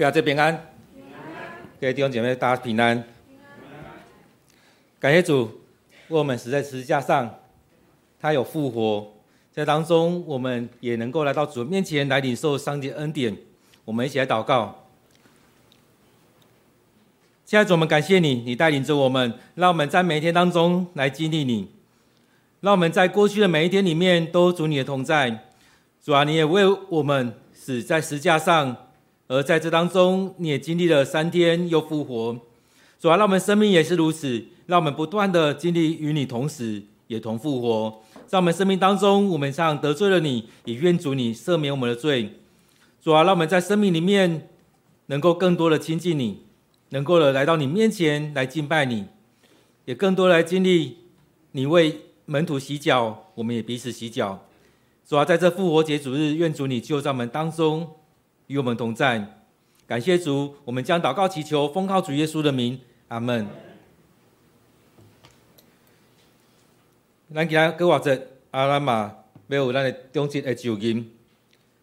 大家平安，各位弟兄姐妹，大家平安。感谢主，为我们死在十字架上，他有复活，在当中我们也能够来到主面前来领受上帝恩典。我们一起来祷告。现在主，我们感谢你，你带领着我们，让我们在每一天当中来经历你，让我们在过去的每一天里面都主你的同在。主啊，你也为我们死在十字架上，而在这当中，你也经历了三天又复活。主啊，让我们生命也是如此，让我们不断的经历与你同死，也同复活。在我们生命当中，我们常得罪了你，也愿主你赦免我们的罪。主啊，让我们在生命里面能够更多的亲近你，能够的来到你面前来敬拜你，也更多来经历你为门徒洗脚，我们也彼此洗脚。主啊，在这复活节主日，愿主你就在我们当中与我们同在。感谢主，我们将祷告祈求，奉靠主耶稣的名，阿门。咱今日过活节，阿拉嘛没有咱的中节的主音。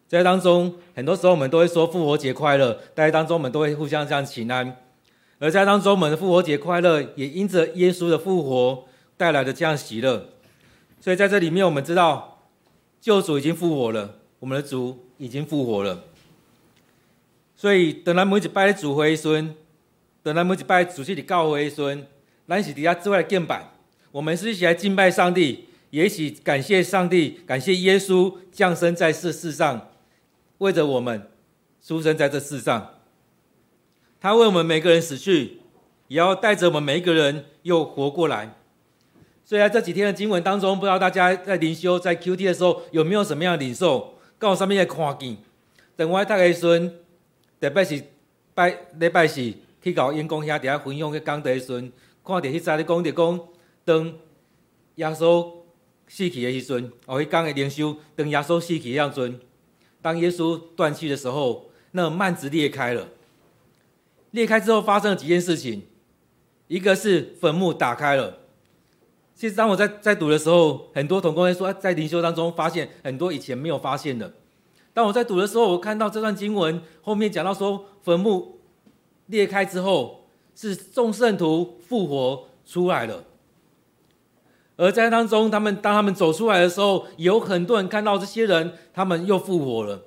在当中，很多时候我们都会说复活节快乐，在当中我们都会互相这样请安。而在当中，我们的复活节快乐，也因着耶稣的复活带来的这样喜乐。所以在这里面，我们知道。救主已经复活了，我们的主已经复活了。所以等咱每一拜主会的时，等咱每一拜主去的教会的时，咱是底下之外的敬拜。我们是一起来敬拜上帝，也一起感谢上帝，感谢耶稣降生在这世上，为着我们出生在这世上。他为我们每个人死去，也要带着我们每一个人又活过来。所以在这几天的经文当中，不知道大家在灵修在 QT 的时候有没有什么样的领受？告诉上面的看见。等我读的时，特别是拜礼拜四去搞因公兄弟下分享去讲的时阵，看到迄在咧讲着讲，当耶稣死去的时阵，哦，迄讲的灵修，当耶稣死去的样阵，当耶稣断气的时候，那个幔子裂开了。裂开之后发生了几件事情，一个是坟墓打开了。其实当我在在读的时候，很多同工会说，在灵修当中发现很多以前没有发现的。当我在读的时候，我看到这段经文后面讲到说，坟墓裂开之后，是众圣徒复活出来了。而在当中，他们当他们走出来的时候，有很多人看到这些人，他们又复活了。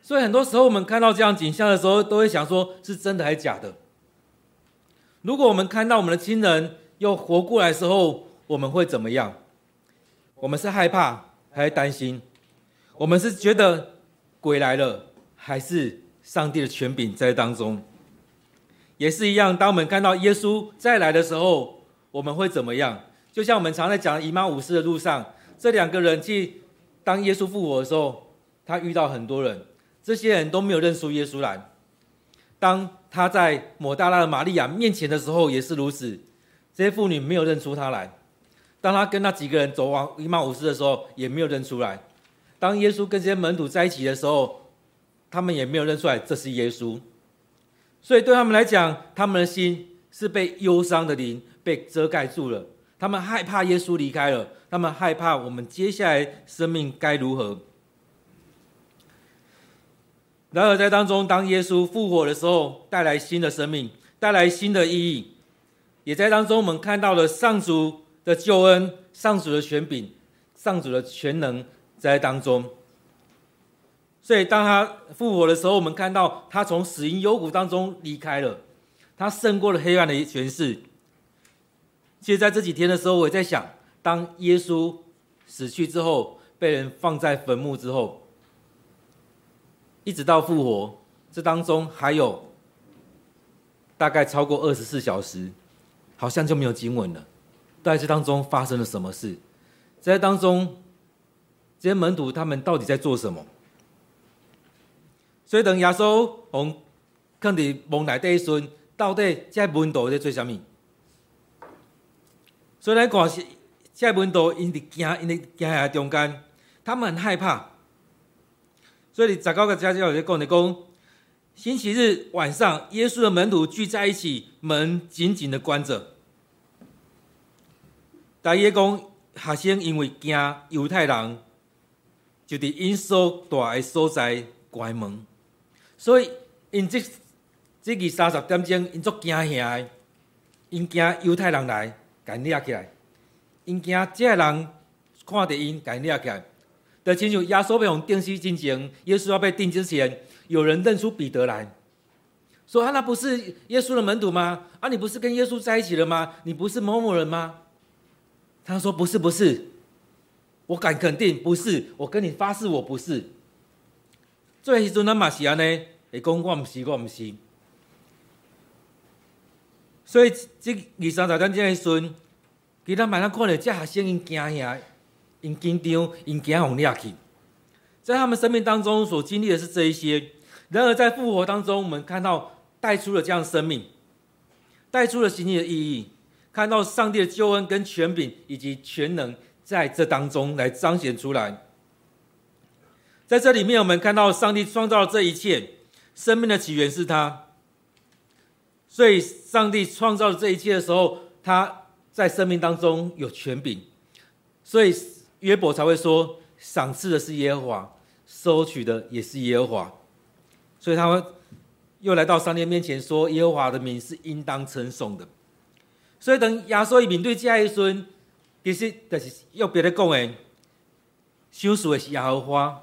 所以很多时候我们看到这样景象的时候，都会想说，是真的还是假的？如果我们看到我们的亲人又活过来的时候，我们会怎么样？我们是害怕还是担心？我们是觉得鬼来了，还是上帝的权柄在当中？也是一样，当我们看到耶稣再来的时候，我们会怎么样？就像我们常在讲姨妈武士的路上，这两个人去当耶稣复活的时候，他遇到很多人，这些人都没有认出耶稣来。当他在抹大拉的玛利亚面前的时候，也是如此，这些妇女没有认出他来。当他跟那几个人走往以马武士的时候，也没有认出来。当耶稣跟这些门徒在一起的时候，他们也没有认出来这是耶稣。所以对他们来讲，他们的心是被忧伤的灵被遮盖住了。他们害怕耶稣离开了，他们害怕我们接下来生命该如何。然而在当中，当耶稣复活的时候，带来新的生命，带来新的意义，也在当中我们看到了上主的救恩，上主的权柄，上主的全能在当中。所以，当他复活的时候，我们看到他从死荫幽谷当中离开了，他胜过了黑暗的权势。其实，在这几天的时候，我也在想，当耶稣死去之后，被人放在坟墓之后，一直到复活，这当中还有大概超过二十四小时，好像就没有经文了。在这当中发生了什么事？在当中，这些门徒他们到底在做什么？所以等耶稣从坑里蒙来的一瞬，到底这些门徒在做什么？所以来看是这些门徒因在惊，因在惊吓中间，他们很害怕。所以十九个家教在讲的讲，星期日晚上，耶稣的门徒聚在一起，门紧紧的关着。大约讲，学生因为惊犹太人，就伫因所住诶所在关门，所以因这这个三十点钟，因足惊吓的，因惊犹太人来，甲因抓起来，因惊这个人看着因，甲因抓起来。就亲像耶稣被用定死之前，耶稣要被定之前，有人认出彼得来，说：“啊，那不是耶稣的门徒吗？啊，你不是跟耶稣在一起了吗？你不是某某人吗？”他说：“不是，不是，我敢肯定不是。我跟你发誓，我不是。”最时阵咱嘛是安尼，会讲我毋是，我毋是。所以这二三十点钟的时阵，其实马上看到这学生因惊吓。因紧张，因惊互掠去，在他们生命当中所经历的是这一些。然而在复活当中，我们看到带出了这样的生命，带出了新的意义，看到上帝的救恩跟权柄以及全能在这当中来彰显出来。在这里面，我们看到上帝创造了这一切，生命的起源是他。所以，上帝创造了这一切的时候，他在生命当中有权柄，所以。约伯才会说：“赏赐的是耶和华，收取的也是耶和华。”所以他们又来到上帝面前说：“耶和华的名是应当称颂的。”所以等耶稣一面对这一孙，其实就是用别的讲诶，收赎的是耶和华，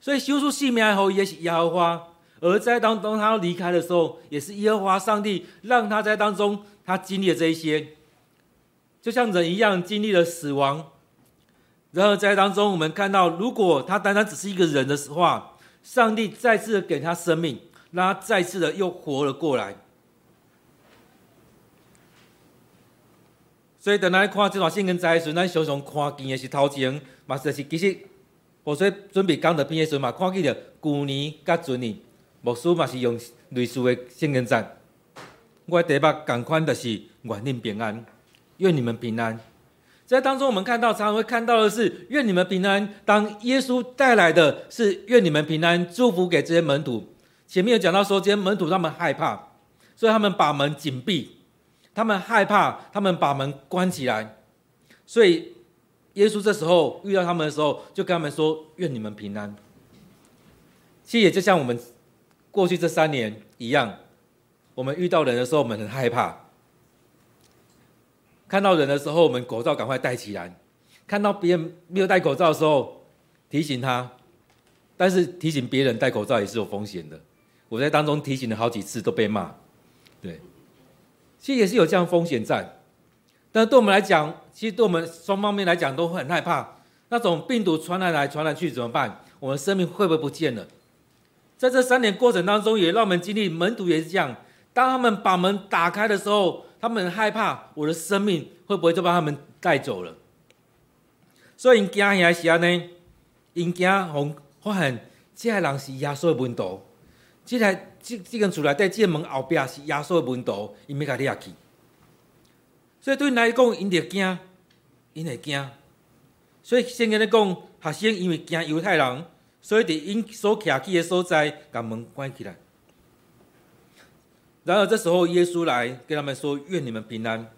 所以收赎性命后也是耶和华。而在当中他要离开的时候，也是耶和华上帝让他在当中他经历了这一些，就像人一样经历了死亡。然后在当中，我们看到，如果他单单只是一个人的话，上帝再次的给他生命，让他再次的又活了过来。所以等来看这段圣经在的时候，咱常常看见的是头前，嘛就是其实，我说准备讲到边的时候嘛，看见了旧年甲前年，牧师嘛是用类似的圣经在。我第一把感宽的是愿你平安，愿你们平安。在当中，我们看到常常会看到的是愿你们平安。当耶稣带来的是愿你们平安，祝福给这些门徒。前面有讲到说，这些门徒他们害怕，所以他们把门紧闭。他们害怕，他们把门关起来。所以耶稣这时候遇到他们的时候，就跟他们说：“愿你们平安。”其实也就像我们过去这三年一样，我们遇到人的时候，我们很害怕。看到人的时候，我们口罩赶快戴起来；看到别人没有戴口罩的时候，提醒他。但是提醒别人戴口罩也是有风险的。我在当中提醒了好几次，都被骂。对，其实也是有这样风险在。但是对我们来讲，其实对我们双方面来讲都会很害怕。那种病毒传来来传来去怎么办？我们生命会不会不见了？在这三年过程当中，也让我们经历门徒也是这样。当他们把门打开的时候，他们很害怕我的生命会不会就把他们带走了，所以因惊遐是安尼，因惊互发现这个人是耶稣的门徒，这台这这间厝内底这个门后壁是耶稣的门徒，因要甲你下去，所以对因来讲，因就惊，因会惊，所以先跟你讲，学生因为惊犹太人，所以伫因所徛起的所在，把门关起来。然而这时候，耶稣来跟他们说：“愿你们平安。”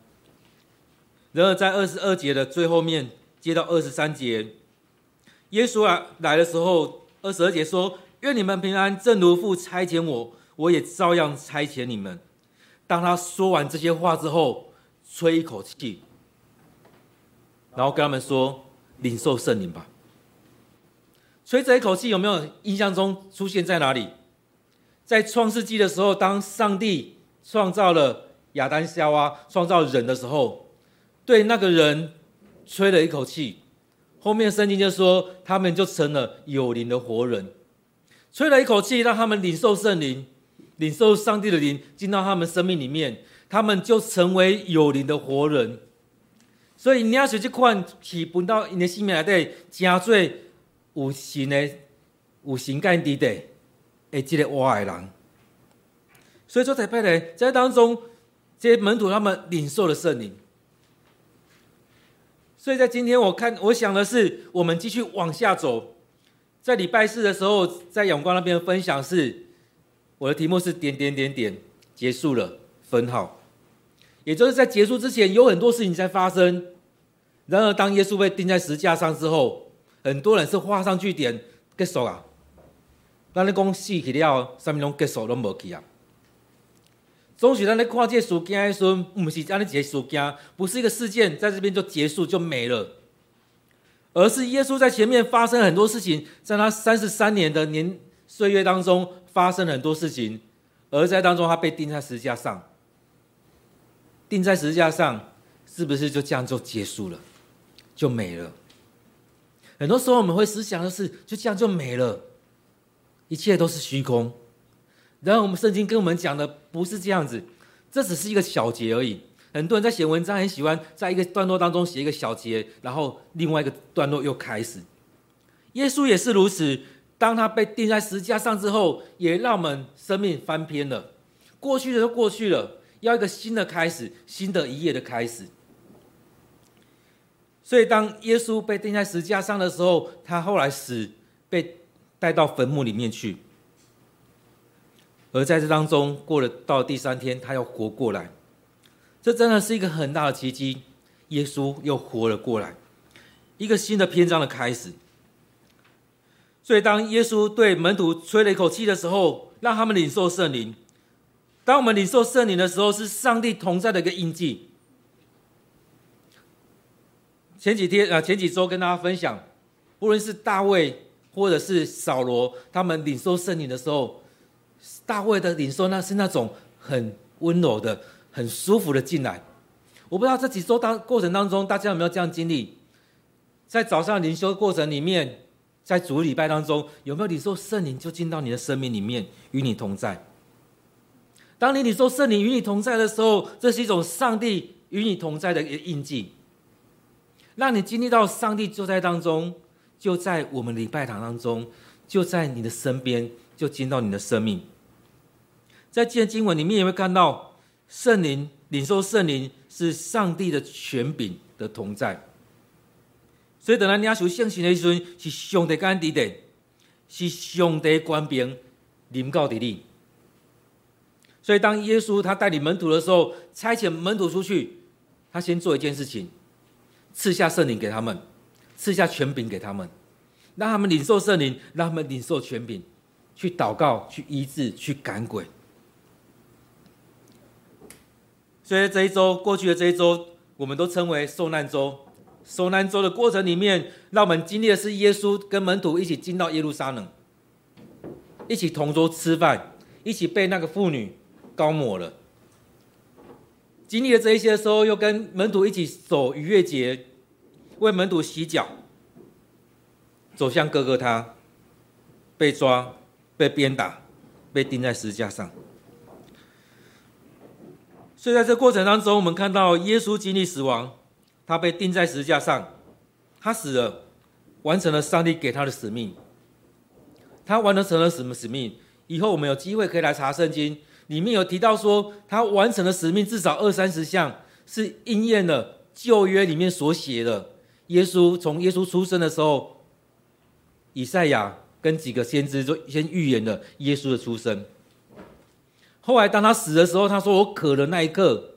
然而在二十二节的最后面，接到二十三节，耶稣啊来的时候，二十二节说：“愿你们平安，正如父差遣我，我也照样差遣你们。”当他说完这些话之后，吹一口气，然后跟他们说：“领受圣灵吧。”吹这一口气，有没有印象中出现在哪里？在创世纪的时候，当上帝创造了亚当夏娃，创造人的时候，对那个人吹了一口气，后面圣经就说他们就成了有灵的活人，吹了一口气，让他们领受圣灵，领受上帝的灵进到他们生命里面，他们就成为有灵的活人。所以你要学去看，起不到你的生命来对，加罪有形的、有形概念的。诶，这个活的人，所以说在派来在当中，这些门徒他们领受了圣灵。所以在今天，我看我想的是，我们继续往下走。在礼拜四的时候，在永光那边分享是，我的题目是点点点点结束了分号，也就是在结束之前有很多事情在发生。然而，当耶稣被钉在十字架上之后，很多人是画上句点结束啊。咱咧讲死去了，啥物拢结束都无去啊。总许咱咧看这事件的时候，毋是这样一个事件，不是一个事件在这边就结束就没了，而是耶稣在前面发生很多事情，在他三十三年的年岁月当中发生了很多事情，而在当中他被钉在十字架上，钉在十字架上，是不是就这样就结束了，就没了？很多时候我们会思想的是，就这样就没了，一切都是虚空。然后我们圣经跟我们讲的不是这样子，这只是一个小节而已。很多人在写文章很喜欢在一个段落当中写一个小节，然后另外一个段落又开始。耶稣也是如此，当他被钉在十字架上之后，也让我们生命翻篇了。过去的都过去了，要一个新的开始，新的一页的开始。所以当耶稣被钉在十字架上的时候，他后来死，被带到坟墓里面去。而在这当中，过了到第三天，他要活过来，这真的是一个很大的奇迹。耶稣又活了过来，一个新的篇章的开始。所以，当耶稣对门徒吹了一口气的时候，让他们领受圣灵。当我们领受圣灵的时候，是上帝同在的一个印记。前几天啊，前几周跟大家分享，无论是大卫或者是扫罗，他们领受圣灵的时候。大卫的领受，那是那种很温柔的、很舒服的进来。我不知道这几周当过程当中，大家有没有这样经历？在早上灵修过程里面，在主礼拜当中，有没有领受圣灵就进到你的生命里面，与你同在？当你领受圣灵与你同在的时候，这是一种上帝与你同在的一个印记，让你经历到上帝就在当中，就在我们礼拜堂当中，就在你的身边，就进到你的生命。在今天经文里面，也会看到圣灵领受圣灵是上帝的权柄的同在。所以，等到你要求圣神的时候，是上帝干地的，是上帝官兵临到地里。所以，当耶稣他带领门徒的时候，差遣门徒出去，他先做一件事情，赐下圣灵给他们，赐下权柄给他们，让他们领受圣灵，让他们领受权柄，去祷告，去医治，去赶鬼。所以这一周过去的这一周，我们都称为受难周。受难周的过程里面，让我们经历的是耶稣跟门徒一起进到耶路撒冷，一起同桌吃饭，一起被那个妇女膏抹了。经历了这一些的时候，又跟门徒一起走逾越节，为门徒洗脚，走向哥哥他，被抓、被鞭打、被钉在十字架上。所以在这过程当中，我们看到耶稣经历死亡，他被钉在十字架上，他死了，完成了上帝给他的使命。他完成了什么使命？以后我们有机会可以来查圣经，里面有提到说，他完成了使命至少二三十项，是应验了旧约里面所写的。耶稣从耶稣出生的时候，以赛亚跟几个先知就先预言了耶稣的出生。后来，当他死的时候，他说：“我渴的那一刻，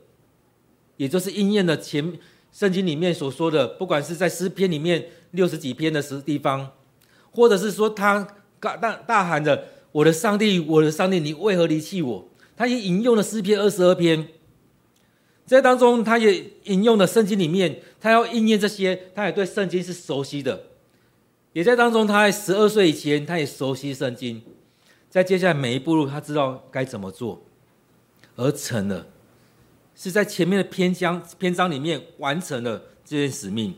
也就是应验了前圣经里面所说的，不管是在诗篇里面六十几篇的时地方，或者是说他大大喊着‘我的上帝，我的上帝，你为何离弃我’，他也引用了诗篇二十二篇。在当中，他也引用了圣经里面，他要应验这些，他也对圣经是熟悉的。也在当中，他在十二岁以前，他也熟悉圣经。”在接下来每一步路，他知道该怎么做，而成了，是在前面的篇章篇章里面完成了这件使命。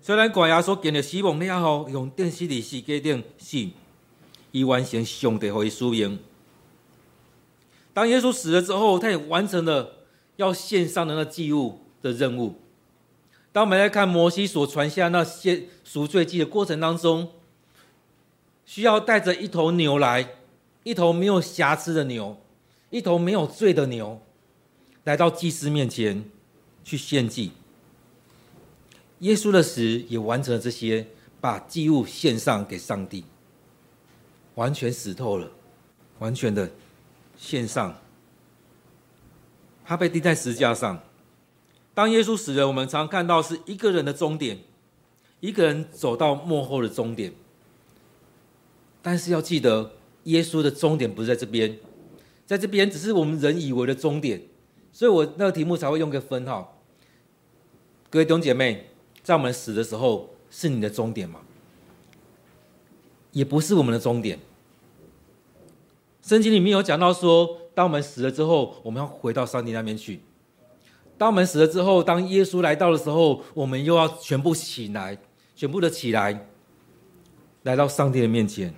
虽然管牙说给了希望了后，用电视里世界顶死，以完成上帝会输赢。当耶稣死了之后，他也完成了要献上的那祭物的任务。当我们来看摩西所传下那些赎罪祭的过程当中。需要带着一头牛来，一头没有瑕疵的牛，一头没有罪的牛，来到祭司面前去献祭。耶稣的死也完成了这些，把祭物献上给上帝，完全死透了，完全的献上。他被钉在十架上。当耶稣死了，我们常看到是一个人的终点，一个人走到幕后的终点。但是要记得，耶稣的终点不是在这边，在这边只是我们人以为的终点，所以我那个题目才会用个分号。各位弟兄姐妹，在我们死的时候，是你的终点吗？也不是我们的终点。圣经里面有讲到说，当我们死了之后，我们要回到上帝那边去。当我们死了之后，当耶稣来到的时候，我们又要全部起来，全部的起来，来到上帝的面前。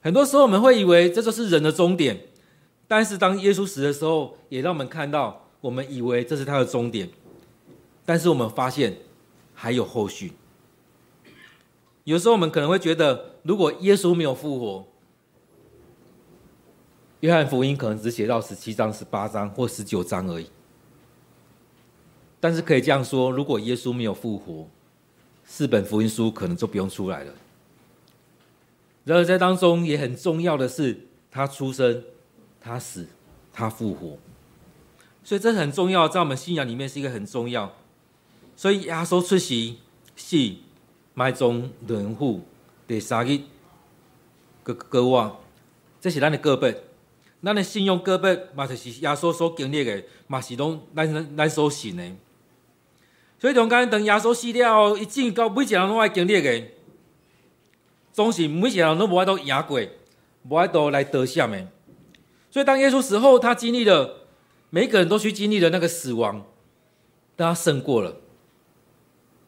很多时候我们会以为这就是人的终点，但是当耶稣死的时候，也让我们看到，我们以为这是他的终点，但是我们发现还有后续。有时候我们可能会觉得，如果耶稣没有复活，约翰福音可能只写到十七章、十八章或十九章而已。但是可以这样说，如果耶稣没有复活，四本福音书可能就不用出来了。然而在当中也很重要的是，他出生、他死、他复活，所以这很重要，在我们信仰里面是一个很重要。所以耶稣出世是。埋葬人户第三日，个过往，这是咱的个别，咱的信用个别，嘛就是耶稣所经历的，嘛是拢咱咱所信的。所以中间等耶稣死了，后，一进到每一个人拢爱经历的，总是每一个人都无法度赢过，无法度来得下面。所以当耶稣死后，他经历了，每一个人都去经历了那个死亡，但他胜过了，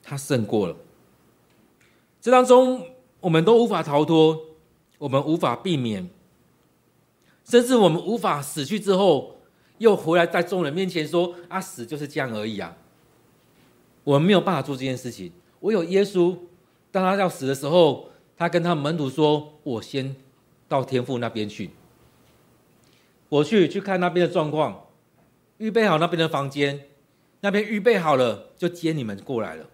他胜过了。这当中，我们都无法逃脱，我们无法避免，甚至我们无法死去之后，又回来在众人面前说：“啊，死就是这样而已啊！”我们没有办法做这件事情。唯有耶稣，当他要死的时候，他跟他门徒说：“我先到天父那边去，我去去看那边的状况，预备好那边的房间，那边预备好了，就接你们过来了。”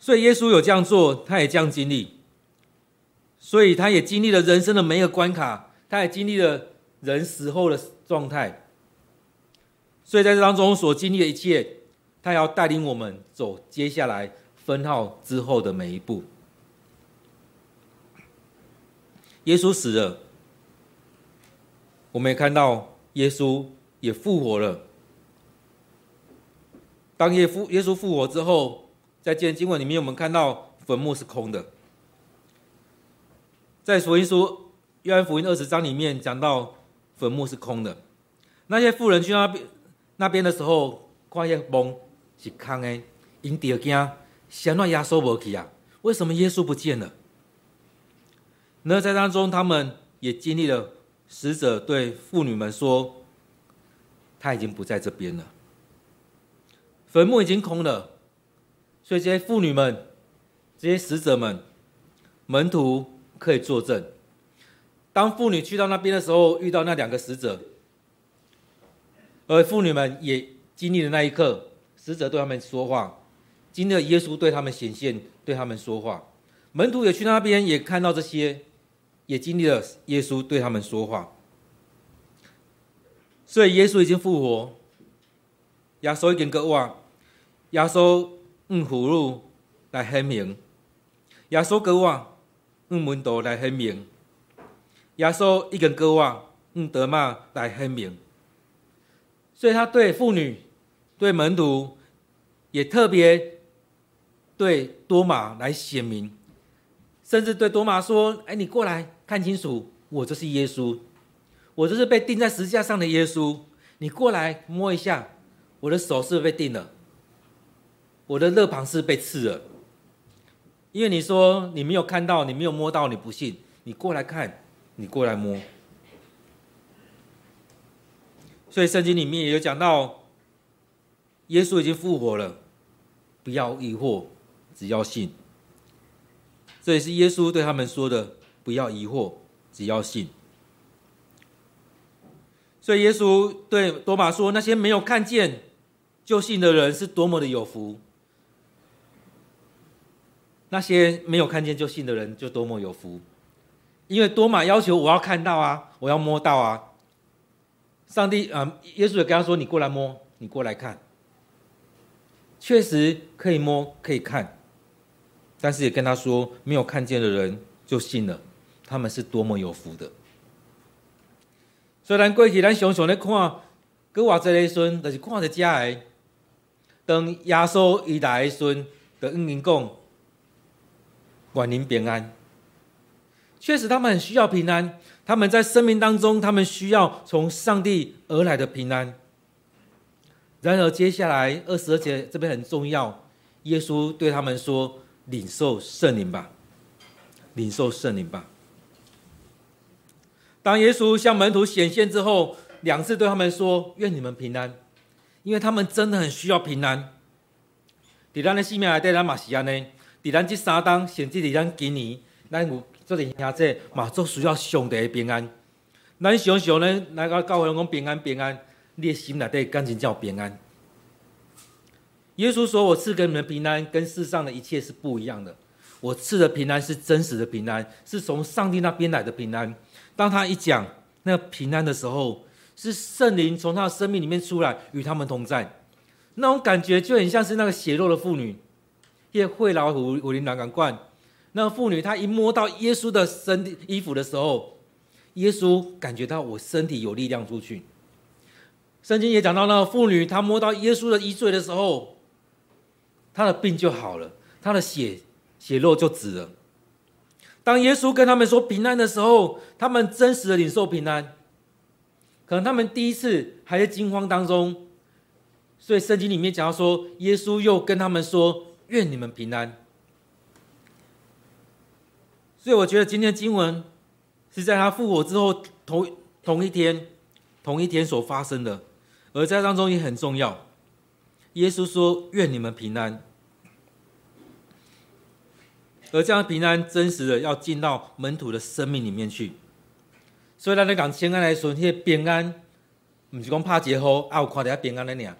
所以耶稣有这样做，他也这样经历，所以他也经历了人生的每一个关卡，他也经历了人死后的状态。所以在这当中所经历的一切，他要带领我们走接下来分号之后的每一步。耶稣死了，我们也看到耶稣也复活了。当耶稣耶稣复活之后，在今天经文里面，我们看到坟墓是空的。在福音书约翰福音二十章里面讲到坟墓是空的。那些富人去那边那边的时候，看见墓是空的，因着惊，想那耶稣无去啊？为什么耶稣不见了？那在当中，他们也经历了使者对妇女们说：“他已经不在这边了，坟墓已经空了。”所以这些妇女们、这些使者们、门徒可以作证。当妇女去到那边的时候，遇到那两个使者，而妇女们也经历了那一刻，使者对他们说话，经历了耶稣对他们显现，对他们说话。门徒也去那边，也看到这些，也经历了耶稣对他们说话。所以耶稣已经复活，耶稣已经割腕，耶稣。用俘虏来显明，耶稣割腕，用门徒来显明，耶稣已经割腕，用德玛来显明。所以他对妇女、对门徒，也特别对多马来显明，甚至对多马说：“哎，你过来看清楚，我就是耶稣，我就是被钉在十字架上的耶稣。你过来摸一下，我的手是不是被钉了？”我的肋旁是被刺了，因为你说你没有看到，你没有摸到，你不信，你过来看，你过来摸。所以圣经里面也有讲到，耶稣已经复活了，不要疑惑，只要信。这也是耶稣对他们说的：不要疑惑，只要信。所以耶稣对多马说：那些没有看见就信的人，是多么的有福。那些没有看见就信的人就多么有福，因为多马要求我要看到啊，我要摸到啊。上帝啊、耶稣也跟他说：“你过来摸，你过来看。”确实可以摸，可以看。但是也跟他说，没有看见的人就信了，他们是多么有福的。虽然过去咱常常咧看，阁偌济个孙，就是看着遮个，当耶稣一来的时阵，就应因讲，愿您平安。确实，他们很需要平安，他们在生命当中，他们需要从上帝而来的平安。然而，接下来二十二节这边很重要，耶稣对他们说：“领受圣灵吧，领受圣灵吧。”当耶稣向门徒显现之后，两次对他们说：“愿你们平安。”因为他们真的很需要平安。在咱的生命里底，咱嘛是安尼。在咱这三当，甚至在咱今年，咱有做阵兄弟嘛，做需要上帝的平安。咱想想呢，来到教会讲平安平安，你的心里底赶紧叫平安。耶稣说：“我赐给你们平安，跟世上的一切是不一样的。我赐的平安是真实的平安，是从上帝那边来的平安。”当他一讲那平安的时候，是圣灵从他的生命里面出来，与他们同在，那种感觉就很像是那个血肉的妇女，也会老虎武林南港冠，那个妇女她一摸到耶稣的身体衣服的时候，耶稣感觉到我身体有力量出去。圣经也讲到那个妇女，她摸到耶稣的衣繸的时候，他的病就好了，他的血血肉就止了。当耶稣跟他们说平安的时候，他们真实的领受平安。可能他们第一次还在惊慌当中，所以圣经里面讲到说，耶稣又跟他们说：“愿你们平安。”所以我觉得今天的经文是在他复活之后同同一天，同一天所发生的，而在当中也很重要。耶稣说：“愿你们平安。”而这样的平安，真实的要进到门徒的生命里面去。所以，咱来讲平安来说，那些平安，不是讲怕劫后啊，有看到平安的呢，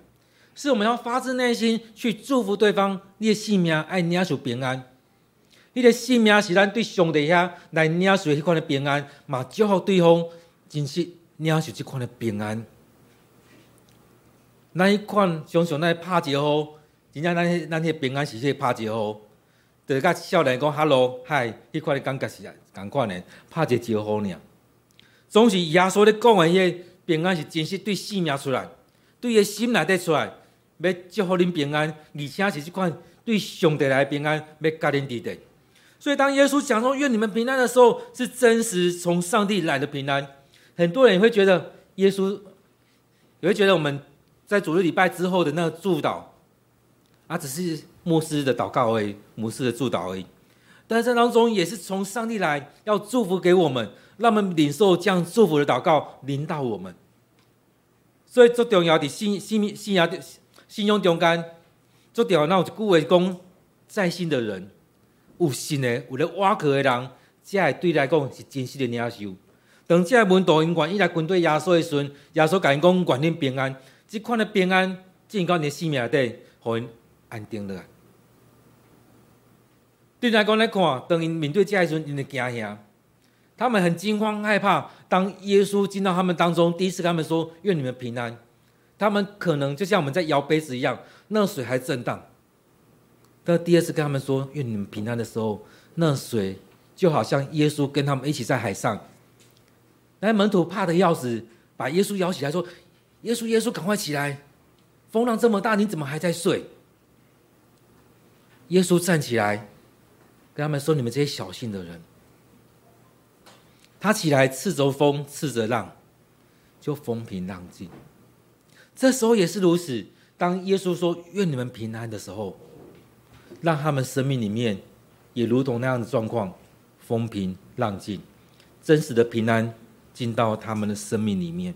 是我们要发自内心去祝福对方。你的性命爱领受平安，你的性命是咱对上帝遐来领受迄款的平安，嘛祝福对方真实领受这款的平安。那一款常常那拍招呼，真正咱迄咱迄平安是迄怕劫后。就是甲少年讲 “hello”、“hi”，迄款的感觉是共款的，拍一个招呼尔。总是耶稣咧讲的迄平安是真实对生命出来，对伊心内底出来，要祝福恁平安，而且是即款对上帝来平安，要甲恁伫底。所以当耶稣讲说“愿你们平安”的时候，是真实从上帝来的平安。很多人会觉得耶稣，也会觉得我们在主日礼拜之后的那个祝祷，啊，只是。牧师的祷告而已，牧师的祝祷而已，但是这当中也是从上帝来要祝福给我们，让我们领受这样祝福的祷告临到我们。所以最重要的信信信仰的信用中间，最重要那有一句话讲，在信的人，有信的有咧挖壳的人，这会对来讲是真实的领受。当这个门徒因愿意来军队耶稣的时阵，耶稣甲因讲愿恁平安，这款的平安进到你的生命里底，互因安定了。对来讲来看，当因面对这一阵，因会惊吓，他们很惊慌害怕。当耶稣进到他们当中，第一次跟他们说：“愿你们平安。”他们可能就像我们在摇杯子一样，那水还震荡。但第二次跟他们说：“愿你们平安”的时候，那水就好像耶稣跟他们一起在海上。那门徒怕得要死，把耶稣摇起来说：“耶稣，耶稣，赶快起来！风浪这么大，你怎么还在睡？”耶稣站起来。跟他们说：“你们这些小信的人，他起来斥责风，斥责浪，就风平浪静。这时候也是如此。当耶稣说‘愿你们平安’的时候，让他们生命里面也如同那样的状况，风平浪静，真实的平安进到他们的生命里面。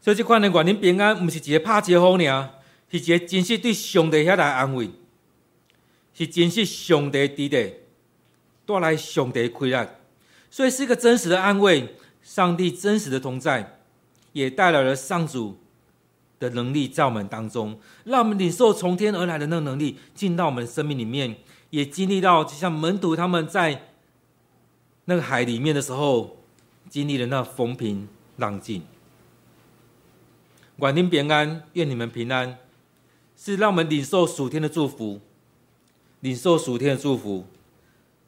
所以这款的愿您平安，不是一个拍招呼呢，是一个真实对上帝遐来安慰。”是真实上帝伫的，带来上帝快乐，所以是一个真实的安慰。上帝真实的同在，也带来了上主的能力在我们当中，让我们领受从天而来的那个能力进到我们生命里面，也经历到就像门徒他们在那个海里面的时候，经历了那风平浪静。愿您平安，愿你们平安，是让我们领受属天的祝福。领受属天的祝福。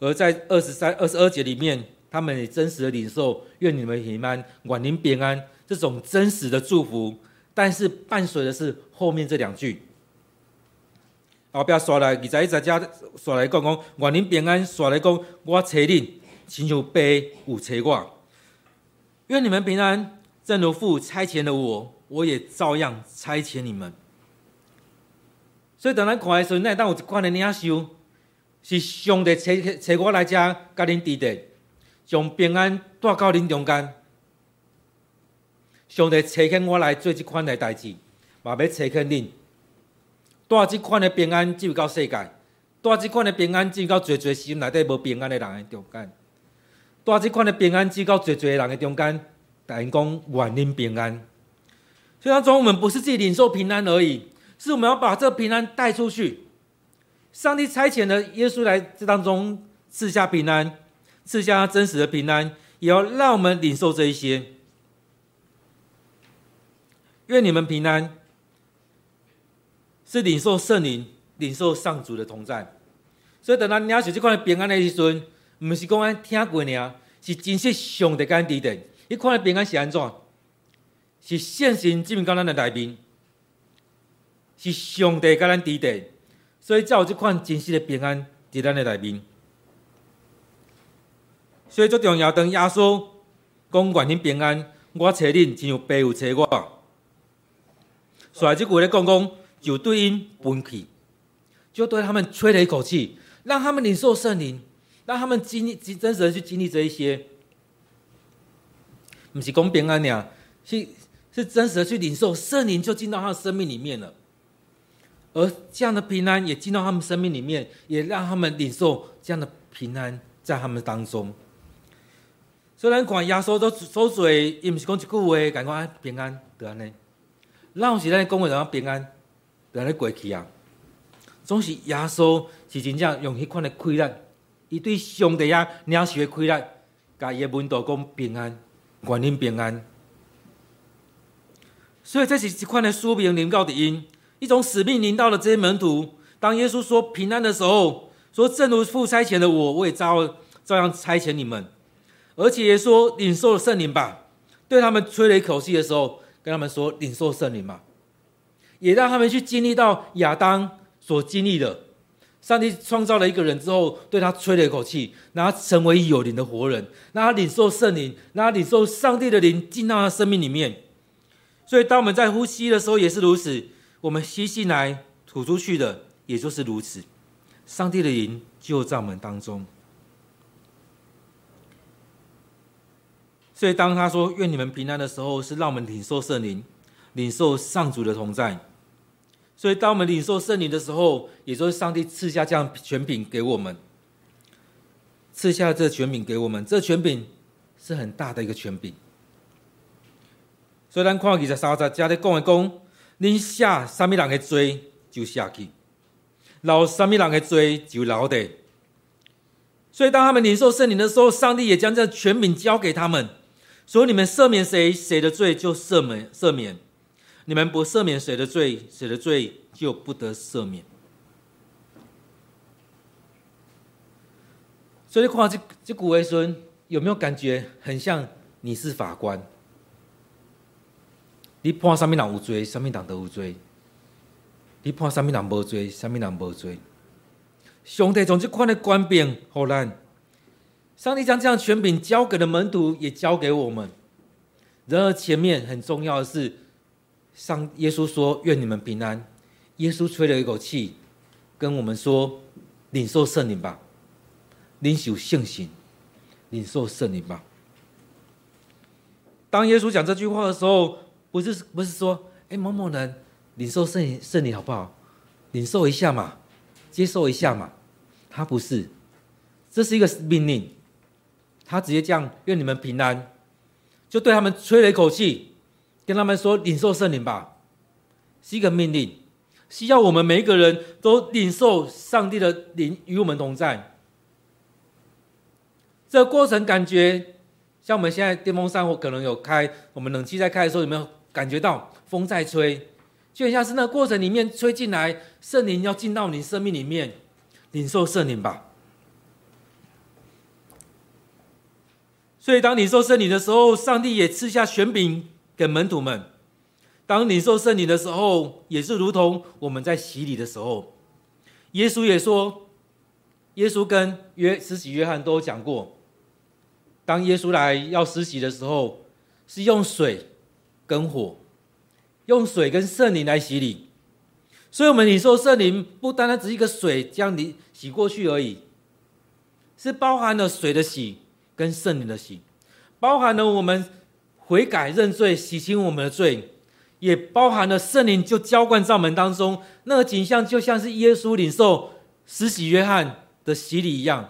而在二十三、二十二节里面，他们也真实的领受，愿你们平安，万民平安，这种真实的祝福。但是伴随的是后面这两句。后边刷来，二十一节加刷来讲讲，万民平安，刷来讲，我找恁，亲像爸有找我。愿你们平安，正如父差遣了我，我也照样差遣你们。所以当咱看的时候，那当有一款的领袖，是上帝找找我来遮，甲恁伫地，将平安带到恁中间。上帝差遣我来做这款的代志，嘛要差遣恁，带这款的平安进入到世界，带这款的平安进入到最最心内底无平安的人的中间，带这款的平安进入到最最人的中间，但因讲愿恁平安。所以当中，我们不是自己领受平安而已。是我们要把这个平安带出去。上帝差遣了耶稣来这当中赐下平安，赐下他真实的平安，也要让我们领受这一些。愿你们平安，是领受圣灵、领受上主的同在。所以等到你要学这块平安的时候，不是讲安听过呢，是真实上的干地的。你看平安是安怎？是现行证明到咱的内面。是上帝甲咱伫地，所以才有这款真实的平安伫咱的内面。所以最重要，当耶稣讲愿恁平安，我找恁，亲像爸有找我。所以这句话讲讲，就对因分气，就对他们吹了一口气，让他们领受圣灵，让他们经历真实的去经历这一些。不是讲平安呀，是是真实的去领受圣灵，就进到他的生命里面了。而这样的平安也进到他们生命里面，也让他们领受这样的平安在他们当中。虽然看耶稣都说嘴，伊毋是讲一句话，感觉平安得安呢。让我们在讲话上平安得安尼过去啊。总是耶稣是真正用迄款的气力，伊对上帝啊领受的气力，甲伊的门徒讲平安，愿恁平安。所以这是一款的使命临到的因。一种使命临到了这些门徒。当耶稣说平安的时候，说正如父差遣的我，我也照照样差遣你们。而且也说领受了圣灵吧，对他们吹了一口气的时候，跟他们说领受圣灵吧，也让他们去经历到亚当所经历的。上帝创造了一个人之后，对他吹了一口气，让他成为有灵的活人，让他领受圣灵，让他领受上帝的灵进到他生命里面。所以当我们在呼吸的时候也是如此。我们吸进来、吐出去的，也就是如此。上帝的灵就在我们当中。所以，当他说“愿你们平安”的时候，是让我们领受圣灵，领受上主的同在。所以，当我们领受圣灵的时候，也就是上帝赐下这样权柄给我们，赐下这权柄给我们。这权柄是很大的一个权柄。所以，咱看二十三节，加在讲一讲。恁写什么人的罪就写去，留什么人的罪就留的。所以当他们领受圣灵的时候，上帝也将这权柄交给他们，说你们赦免谁，谁的罪就赦免赦免；你们不赦免谁的罪，谁的罪就不得赦免。所以你看这这古为孙有没有感觉很像你是法官？你判什么人有罪，什么人都有罪；你判什么人无罪，什么人无罪。上帝从这款的官柄，给咱，上帝将这样权柄交给了门徒，也交给我们。然而前面很重要的是，上耶稣说：“愿你们平安。”耶稣吹了一口气，跟我们说：“领受圣灵吧，领受圣行，领受圣灵吧。”当耶稣讲这句话的时候，不是不是说，哎，某某人领受圣灵圣灵好不好？领受一下嘛，接受一下嘛。他不是，这是一个命令。他直接这样，愿你们平安，就对他们吹了一口气，跟他们说领受圣灵吧，是一个命令，需要我们每一个人都领受上帝的灵与我们同在。这个过程感觉像我们现在电风扇或可能有开，我们冷气在开的时候有没有？感觉到风在吹，就很像是那过程里面吹进来，圣灵要进到你生命里面，领受圣灵吧。所以，当领受圣灵的时候，上帝也赐下权柄给门徒们。当领受圣灵的时候，也是如同我们在洗礼的时候。耶稣也说，耶稣跟约施洗约翰都讲过，当耶稣来要施洗的时候，是用水跟火，用水跟圣灵来洗礼。所以，我们领受圣灵不单单只是一个水将你洗过去而已，是包含了水的洗跟圣灵的洗，包含了我们悔改认罪、洗清我们的罪。也包含了圣灵就浇灌在我们当中，那个景象就像是耶稣领受施洗约翰的洗礼一样。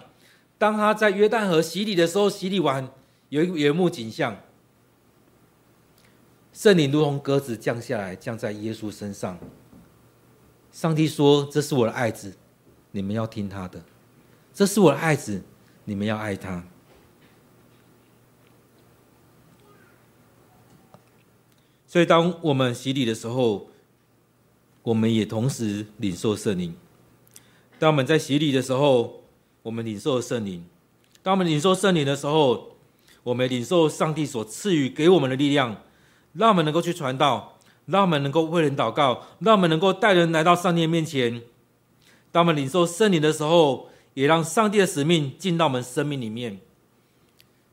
当他在约旦河洗礼的时候，洗礼完有一有一幕景象，圣灵如同鸽子降下来，降在耶稣身上。上帝说：“这是我的爱子，你们要听他的；这是我的爱子，你们要爱他。”所以，当我们洗礼的时候，我们也同时领受圣灵。当我们在洗礼的时候，我们领受圣灵；当我们领受圣灵的时候，我们领受上帝所赐予给我们的力量，让我们能够去传道，让我们能够为人祷告，让我们能够带人来到上帝面前。当我们领受圣灵的时候，也让上帝的使命进到我们生命里面。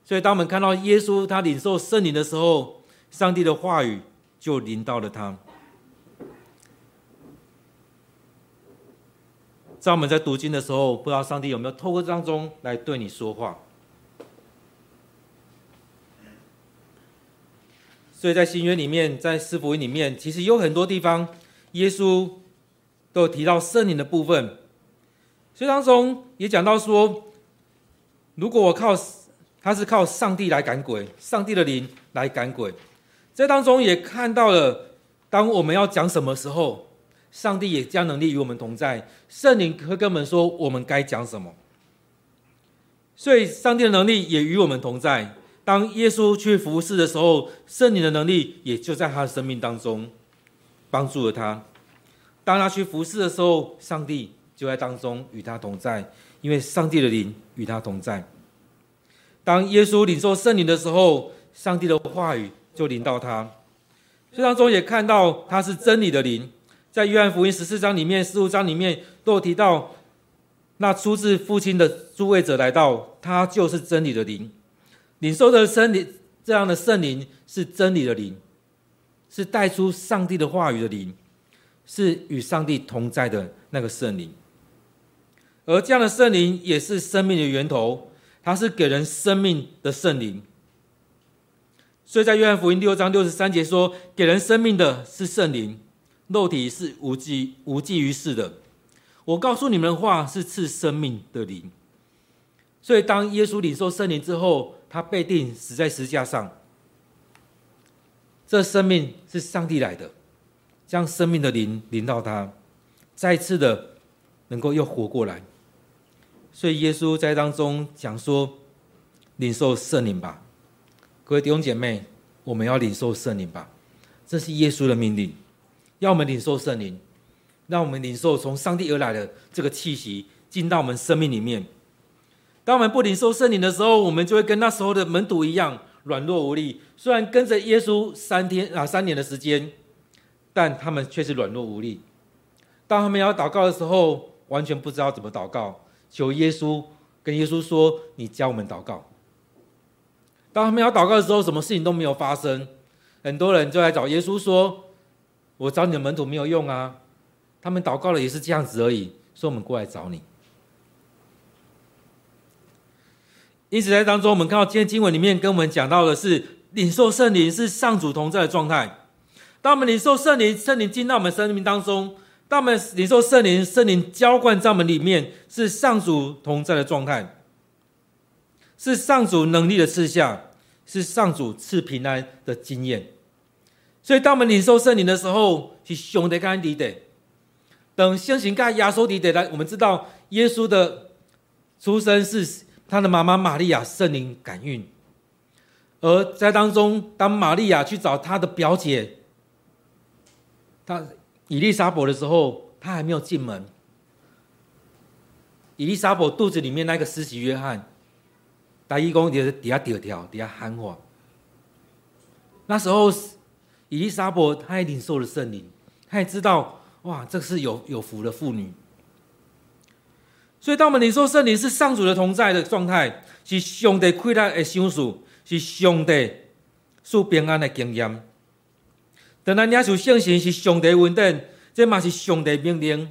所以，当我们看到耶稣他领受圣灵的时候，上帝的话语。就临到了他。在我们在读经的时候，不知道上帝有没有透过当中来对你说话。所以在新约里面，在四福音里面，其实有很多地方，耶稣都有提到圣灵的部分。所以当中也讲到说，如果我靠，他是靠上帝来赶鬼，上帝的灵来赶鬼。在当中也看到了，当我们要讲什么时候，上帝也将能力与我们同在，圣灵会跟我们说我们该讲什么。所以，上帝的能力也与我们同在。当耶稣去服侍的时候，圣灵的能力也就在他的生命当中帮助了他。当他去服侍的时候，上帝就在当中与他同在，因为上帝的灵与他同在。当耶稣领受圣灵的时候，上帝的话语。就临到他，这当中也看到他是真理的灵，在约翰福音十四章里面、十五章里面都有提到，那出自父亲的诸位者来到，他就是真理的灵，领受的圣灵，这样的圣灵是真理的灵，是带出上帝的话语的灵，是与上帝同在的那个圣灵，而这样的圣灵也是生命的源头，它是给人生命的圣灵。所以在约翰福音六章六十三节说：“给人生命的是圣灵，肉体是无济无济于事的。我告诉你们的话是赐生命的灵。”所以当耶稣领受圣灵之后，他被钉死在十字架上。这生命是上帝来的，将生命的灵临到他，再次的能够又活过来。所以耶稣在当中讲说：“领受圣灵吧。”各位弟兄姐妹，我们要领受圣灵吧，这是耶稣的命令，要我们领受圣灵，让我们领受从上帝而来的这个气息进到我们生命里面。当我们不领受圣灵的时候，我们就会跟那时候的门徒一样软弱无力。虽然跟着耶稣三天啊三年的时间，但他们却是软弱无力。当他们要祷告的时候，完全不知道怎么祷告，求耶稣跟耶稣说：“你教我们祷告。”当他们要祷告的时候，什么事情都没有发生。很多人就来找耶稣说：“我找你的门徒没有用啊，他们祷告了也是这样子而已。”说我们过来找你。因此，在当中，我们看到今天经文里面跟我们讲到的是，领受圣灵是上主同在的状态。当我们领受圣灵，圣灵进到我们生命当中；当我们领受圣灵，圣灵浇灌在我们里面，是上主同在的状态。是上主能力的赐下，是上主赐平安的经验。所以，当我们领受圣灵的时候，是兄弟干弟弟。等先行盖亚索弟弟来，我们知道耶稣的出生是他的妈妈玛利亚圣灵感孕。而在当中，当玛利亚去找他的表姐，他伊丽莎伯的时候，他还没有进门。伊丽莎伯肚子里面那个施洗约翰，大义公就是底下跳跳，底下喊话。那时候，伊丽莎伯他也领受了圣灵，他也知道，哇，这是有有福的妇女。所以，当我们领受圣灵是上主的同在的状态，是上帝快乐的享受，是上帝赐平安的经验。当然，领受圣神是上帝稳定，这嘛是上帝命令。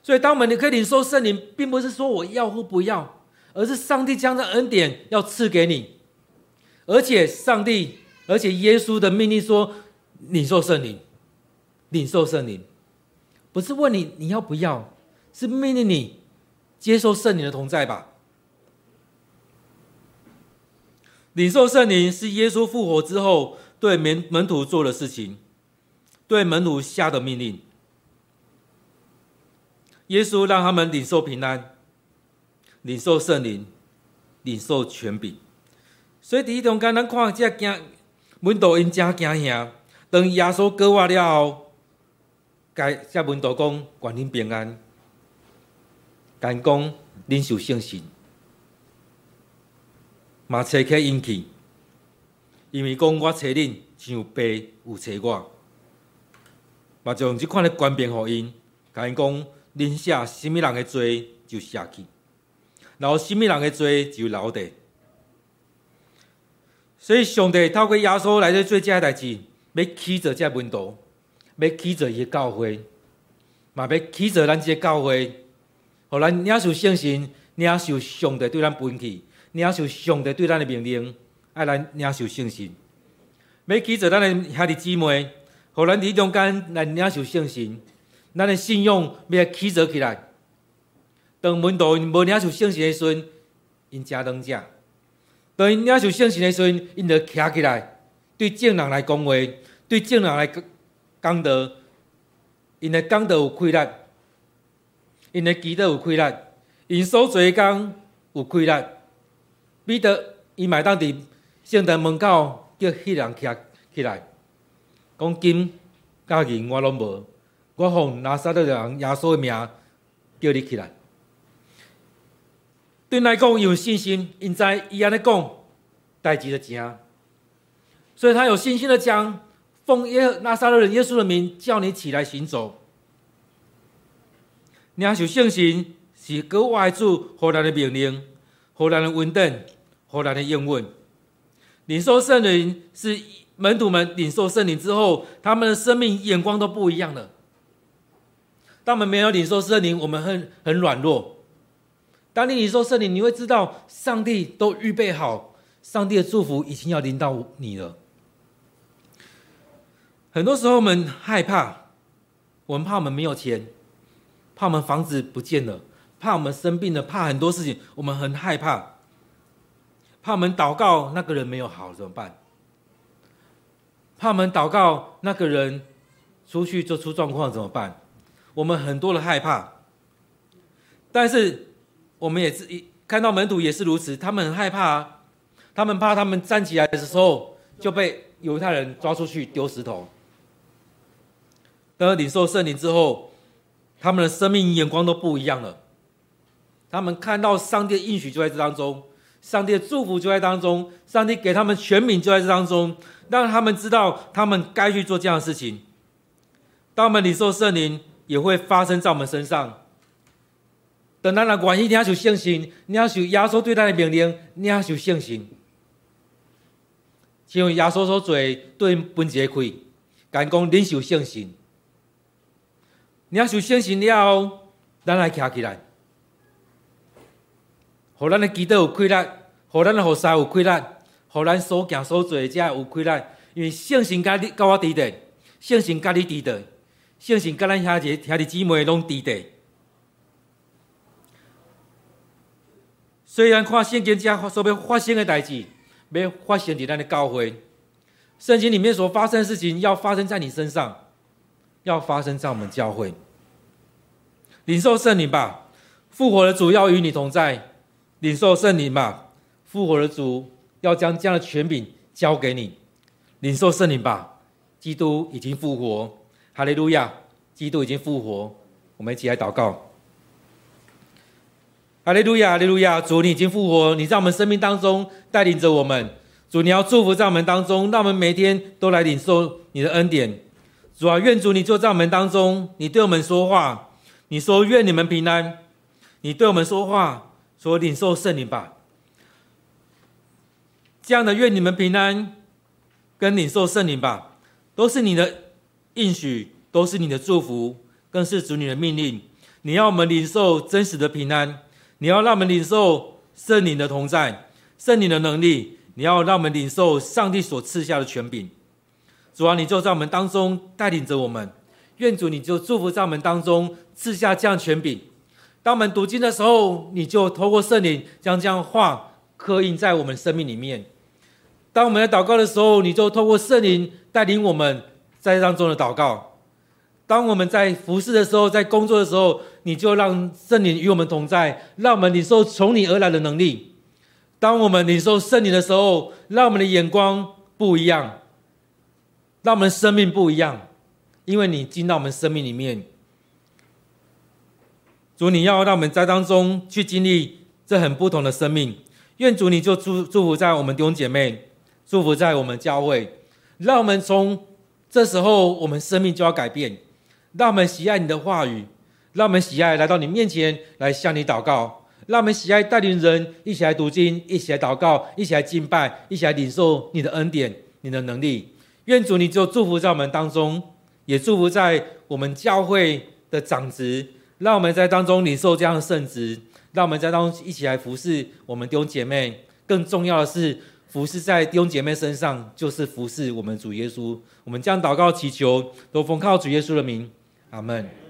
所以，当我们可以领受圣灵，并不是说我要或不要，而是上帝将这恩典要赐给你，而且上帝，而且耶稣的命令说，领受圣灵，领受圣灵，不是问你你要不要，是命令你。接受圣灵的同在吧。领受圣灵是耶稣复活之后对门门徒做的事情，对门徒下的命令。耶稣让他们领受平安，领受圣灵，领受权柄。所以第一种刚刚看这惊门徒因真惊吓，等耶稣过活了后，该这门徒讲愿恁平安。敢讲领受圣神，嘛找起因去，因为讲我找恁，像爸有找我，嘛就用这款的权柄予因，甲因讲恁写什么人的罪就写去，然后什么人的罪就留地。所以上帝透过耶稣来做这个代志，要起造这门徒，要起造伊的教会，嘛要起造咱这教会。互咱领受圣神，领受上帝对咱分去，领受上帝对咱的命令，爱来领受圣神。要记着咱的兄弟姊妹，互咱伫中间来领受圣神，咱的信用要起着起来。当门徒无领受圣神的时阵，因真当正；当因领受圣神的时阵，因就徛起来，对正人来讲话，对正人来讲道，因的讲道有气力。因的祈祷有气力，因所做工有气力。彼得伊买当伫圣殿门口叫迄人徛起来，讲金甲银我拢无，我奉拿撒勒人耶稣的名叫你起来。对来讲有信心，因知伊安尼讲代志就正，所以他有信心的讲，奉耶拿撒勒人耶稣的名叫你起来行走。领受圣神是国外主荷兰的命令，荷兰的稳定，荷兰的应允。领受圣灵是门徒们领受圣灵之后，他们的生命眼光都不一样了。当我们没有领受圣灵，我们很很软弱。当你领受圣灵，你会知道上帝都预备好，上帝的祝福已经要临到你了。很多时候我们害怕，我们怕我们没有钱。怕我们房子不见了，怕我们生病了，怕很多事情，我们很害怕。怕我们祷告那个人没有好怎么办？怕我们祷告那个人出去就出状况怎么办？我们很多的害怕。但是我们也是一看到门徒也是如此，他们很害怕啊，他们怕他们站起来的时候就被犹太人抓出去丢石头。当领受圣灵之后。他们的生命眼光都不一样了。他们看到上帝的应许就在这当中，上帝的祝福就在当中，上帝给他们权柄就在这当中，让他们知道他们该去做这样的事情。当我们领受圣灵，也会发生在我们身上。等咱若愿意领受圣神，领受耶稣对咱的命令，领受圣神，像耶稣所做，对分解开，敢讲领受信心。你要受圣神了，咱来徛起来，互咱的祈祷有气力，互咱的服侍有气力，互咱所行所做的才有气力。因为圣神甲你、甲我伫的，圣神甲你伫的，圣神甲咱兄弟、兄弟姊妹拢伫的。虽然看圣经遮所要发生的代志，要发生伫咱的教会，圣经里面所发生的事情，要发生在你身上。要发生在我们教会，领受圣灵吧，复活的主要与你同在。领受圣灵吧，复活的主要将这样的权柄交给你。领受圣灵吧，基督已经复活，哈利路亚！基督已经复活，我们一起来祷告。哈利路亚，哈利路亚！主，你已经复活，你在我们生命当中带领着我们。主，你要祝福在我们当中，让我们每天都来领受你的恩典。主啊，愿主你就在我们当中，你对我们说话。你说愿你们平安，你对我们说话，说领受圣灵吧。这样的愿你们平安，跟领受圣灵吧，都是你的应许，都是你的祝福，更是主你的命令。你要我们领受真实的平安。你要让我们领受圣灵的同在，圣灵的能力。你要让我们领受上帝所赐下的权柄。主啊，你就在我们当中带领着我们。愿主你就祝福在我们当中赐下这样权柄。当我们读经的时候，你就透过圣灵将这样话刻印在我们生命里面。当我们在祷告的时候，你就透过圣灵带领我们在当中的祷告。当我们在服侍的时候，在工作的时候，你就让圣灵与我们同在，让我们领受从你而来的能力。当我们领受圣灵的时候，让我们的眼光不一样，让我们生命不一样，因为你进到我们生命里面。主，你要让我们在当中去经历这很不同的生命。愿主你就祝祝福在我们弟兄姐妹，祝福在我们教会，让我们从这时候我们生命就要改变。让我们喜爱你的话语，让我们喜爱来到你面前来向你祷告，让我们喜爱带领人一起来读经，一起来祷告，一起来敬拜，一起来领受你的恩典、你的能力。愿主你就祝福在我们当中，也祝福在我们教会的长执，让我们在当中领受这样的圣职，让我们在当中一起来服侍我们弟兄姐妹。更重要的是，服侍在弟兄姐妹身上，就是服侍我们主耶稣。我们将祷告祈求，都奉靠主耶稣的名。阿门。